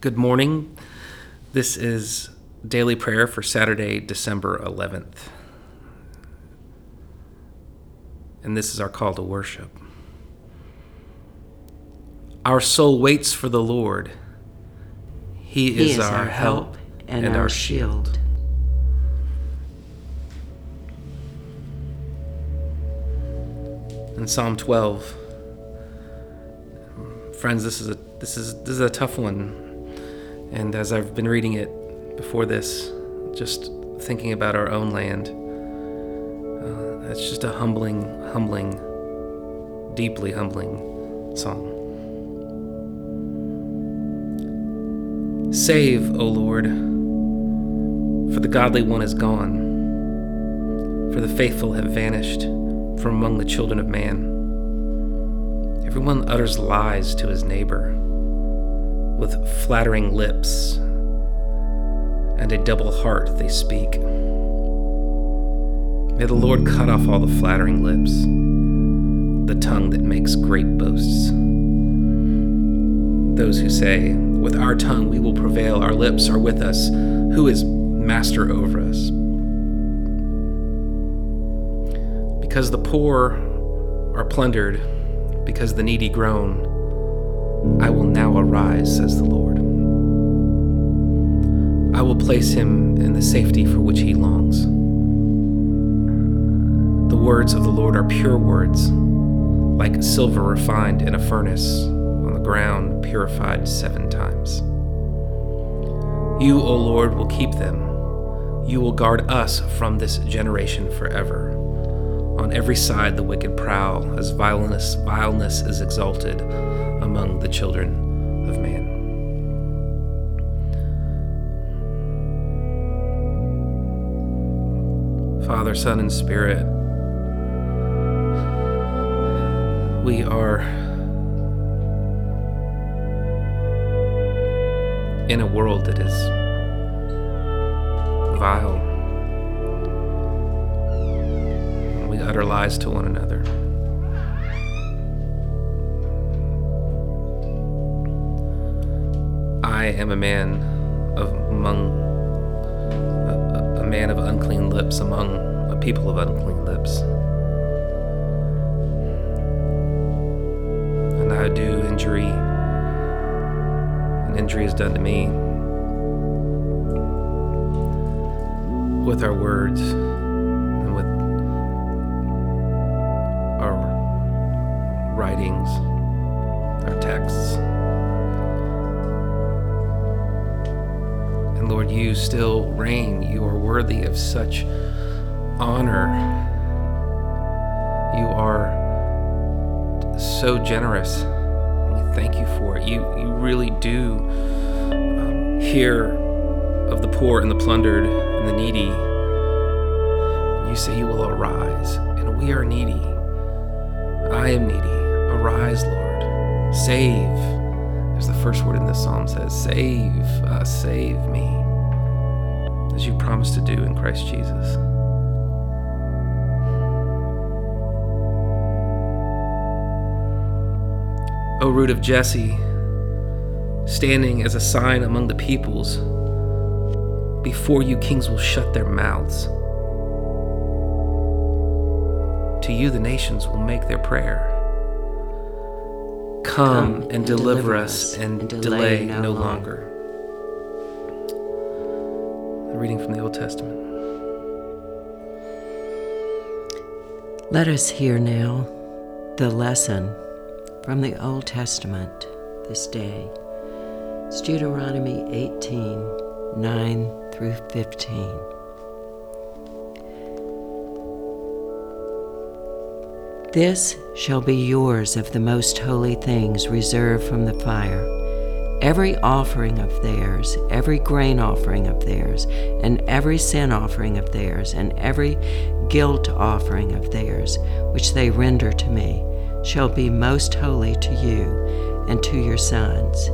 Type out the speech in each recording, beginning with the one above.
Good morning. This is daily prayer for Saturday, December 11th. And this is our call to worship. Our soul waits for the Lord. He, He is, is our, help and, our shield. In Psalm 12. Friends, this is a this is this is a tough one. And as I've been reading it before this, just thinking about our own land, uh, it's just a humbling, humbling, deeply humbling song. Save, O Lord, for the godly one is gone, for the faithful have vanished from among the children of man. Everyone utters lies to his neighbor with flattering lips and a double heart they speak. May the Lord cut off all the flattering lips, the tongue that makes great boasts. Those who say, With our tongue we will prevail, our lips are with us, who is master over us? Because the poor are plundered, because the needy groan, I will now arise, says the Lord. I will place him in the safety for which he longs. The words of the Lord are pure words, like silver refined in a furnace, on the ground purified seven times. You, O Lord, will keep them. You will guard us from this generation forever. On every side the wicked prowl, as vileness, vileness is exalted among the children of man. Father, Son, and Spirit, we are in a world that is vile. Utter lies to one another. I am a man of among a, a man of unclean lips among a people of unclean lips. And I do injury, and injury is done to me with our words You still reign. You are worthy of such honor. You are so generous. We thank you for it. You, you really do um, hear of the poor and the plundered and the needy. You say you will arise, and we are needy. I am needy. Arise, Lord. Save. As the first word in this psalm says, save us, save me, as you promised to do in Christ Jesus. O root of Jesse, standing as a sign among the peoples, before you kings will shut their mouths. To you the nations will make their prayer. Come, and, deliver us and, delay, no longer. A reading from the Old Testament. Let us hear now the lesson from the Old Testament this day. It's Deuteronomy 18 9 through 15. This shall be yours of the most holy things reserved from the fire. Every offering of theirs, every grain offering of theirs, and every sin offering of theirs, and every guilt offering of theirs, which they render to me, shall be most holy to you and to your sons.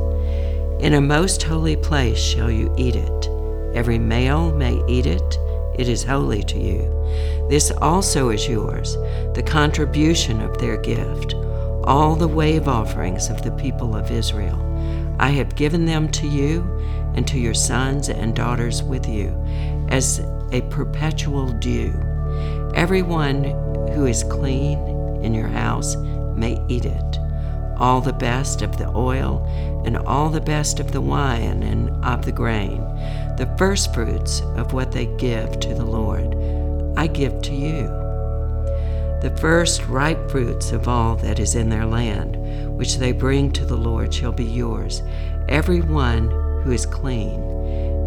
In a most holy place shall you eat it. Every male may eat it, it is holy to you. This also is yours, the contribution of their gift, all the wave offerings of the people of Israel. I have given them to you and to your sons and daughters with you as a perpetual due. Everyone who is clean in your house may eat it. All the best of the oil and all the best of the wine and of the grain, the firstfruits of what they give to the Lord, I give to you. The first ripe fruits of all that is in their land, which they bring to the Lord, shall be yours. Every one who is clean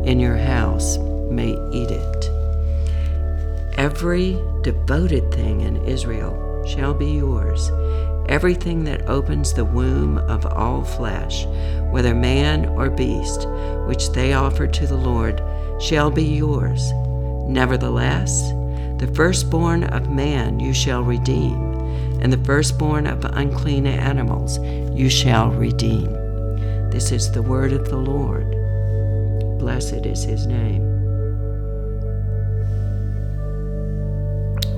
in your house may eat it. Every devoted thing in Israel shall be yours. Everything that opens the womb of all flesh, whether man or beast, which they offer to the Lord, shall be yours. Nevertheless, the firstborn of man you shall redeem, and the firstborn of unclean animals you shall redeem. This is the word of the Lord. Blessed is his name.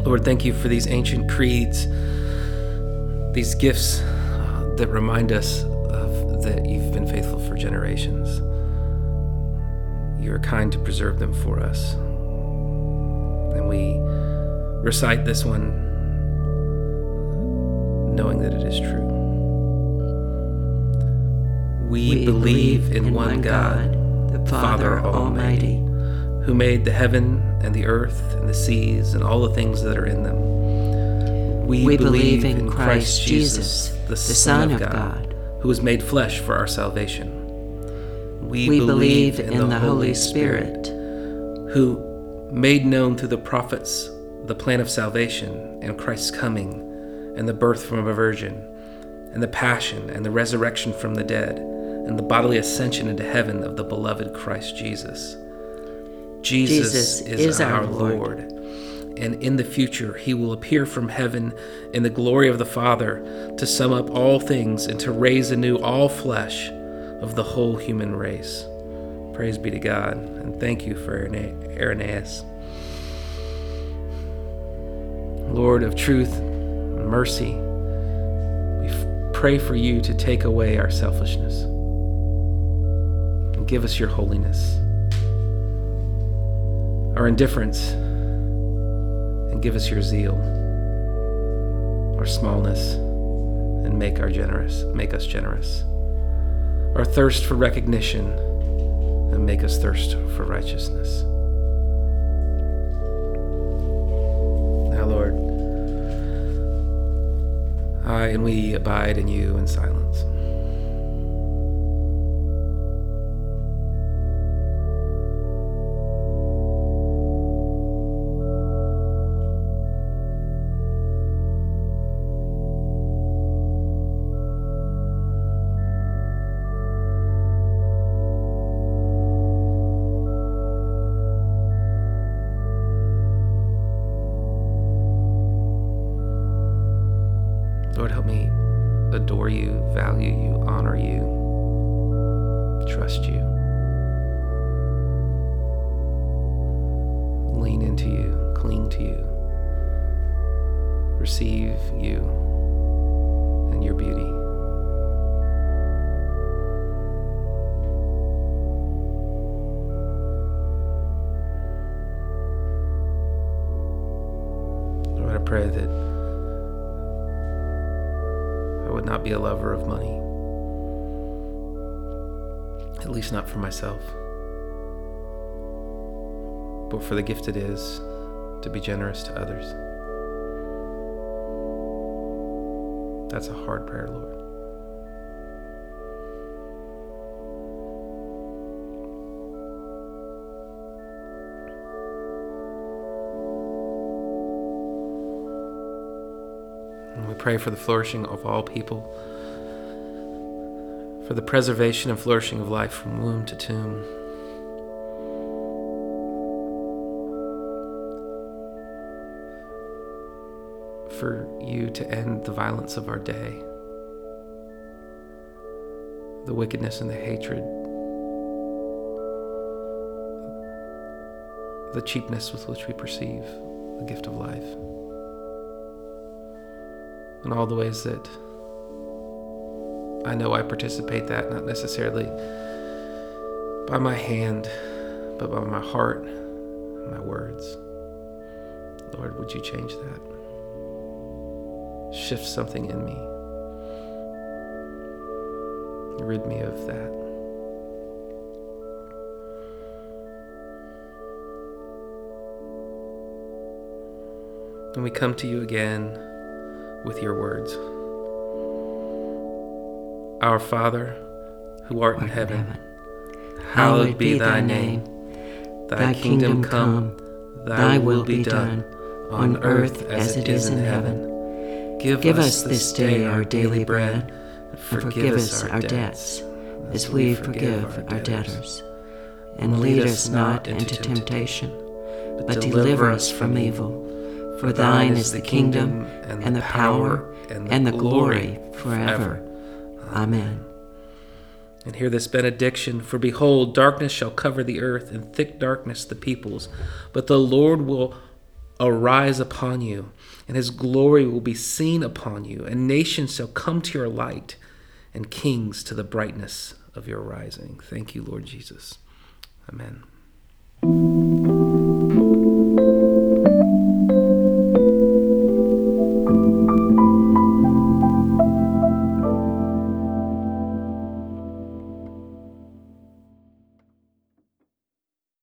Lord, thank you for these ancient creeds, these gifts uh, that remind us of that you've been faithful for generations. You are kind to preserve them for us. And we recite this one knowing that it is true. We, We believe in one God, the Father Almighty, who made the heaven and the earth and the seas and all the things that are in them. We believe in Christ Jesus, the Son of God, who was made flesh for our salvation. We believe in the Holy Spirit, who made known through the prophets the plan of salvation and Christ's coming and the birth from a virgin and the passion and the resurrection from the dead and the bodily ascension into heaven of the beloved Christ Jesus. Jesus, Jesus is, is our our Lord. Lord. And in the future, he will appear from heaven in the glory of the Father to sum up all things and to raise anew all flesh of the whole human race. Praise be to God, and thank you for Irenaeus. Lord of truth and mercy, we f- pray for you to take away our selfishness and give us your holiness, our indifference, and give us your zeal, our smallness, and make our generous, make us generous, our thirst for recognition, and make us thirst for righteousness. And we abide in you in silence. Adore you, value you, honor you, trust you, lean into you, cling to you, receive you and your beauty. Lord, I pray that a lover of money, at least not for myself, but for the gift it is to be generous to others. That's a hard prayer, Lord. We pray for the flourishing of all people, for the preservation and flourishing of life from womb to tomb. For you to end the violence of our day, the wickedness and the hatred, the cheapness with which we perceive the gift of life and all the ways that I know I participate that not necessarily by my hand, but by my heart, my words. Lord, would you change that? Shift something in me. Rid me of that. And we come to you again with your words. Our Father, who art in heaven, hallowed be thy name. Thy kingdom come, thy will be done, on earth as it is in heaven. Give us this day our daily bread, and forgive us our debts, as we forgive our debtors. And lead us not into temptation, but deliver us from evil. For thine is the kingdom, and the power, and the glory forever. Amen. And hear this benediction For behold, darkness shall cover the earth, and thick darkness the peoples. But the Lord will arise upon you, and his glory will be seen upon you, and nations shall come to your light, and kings to the brightness of your rising. Thank you, Lord Jesus. Amen.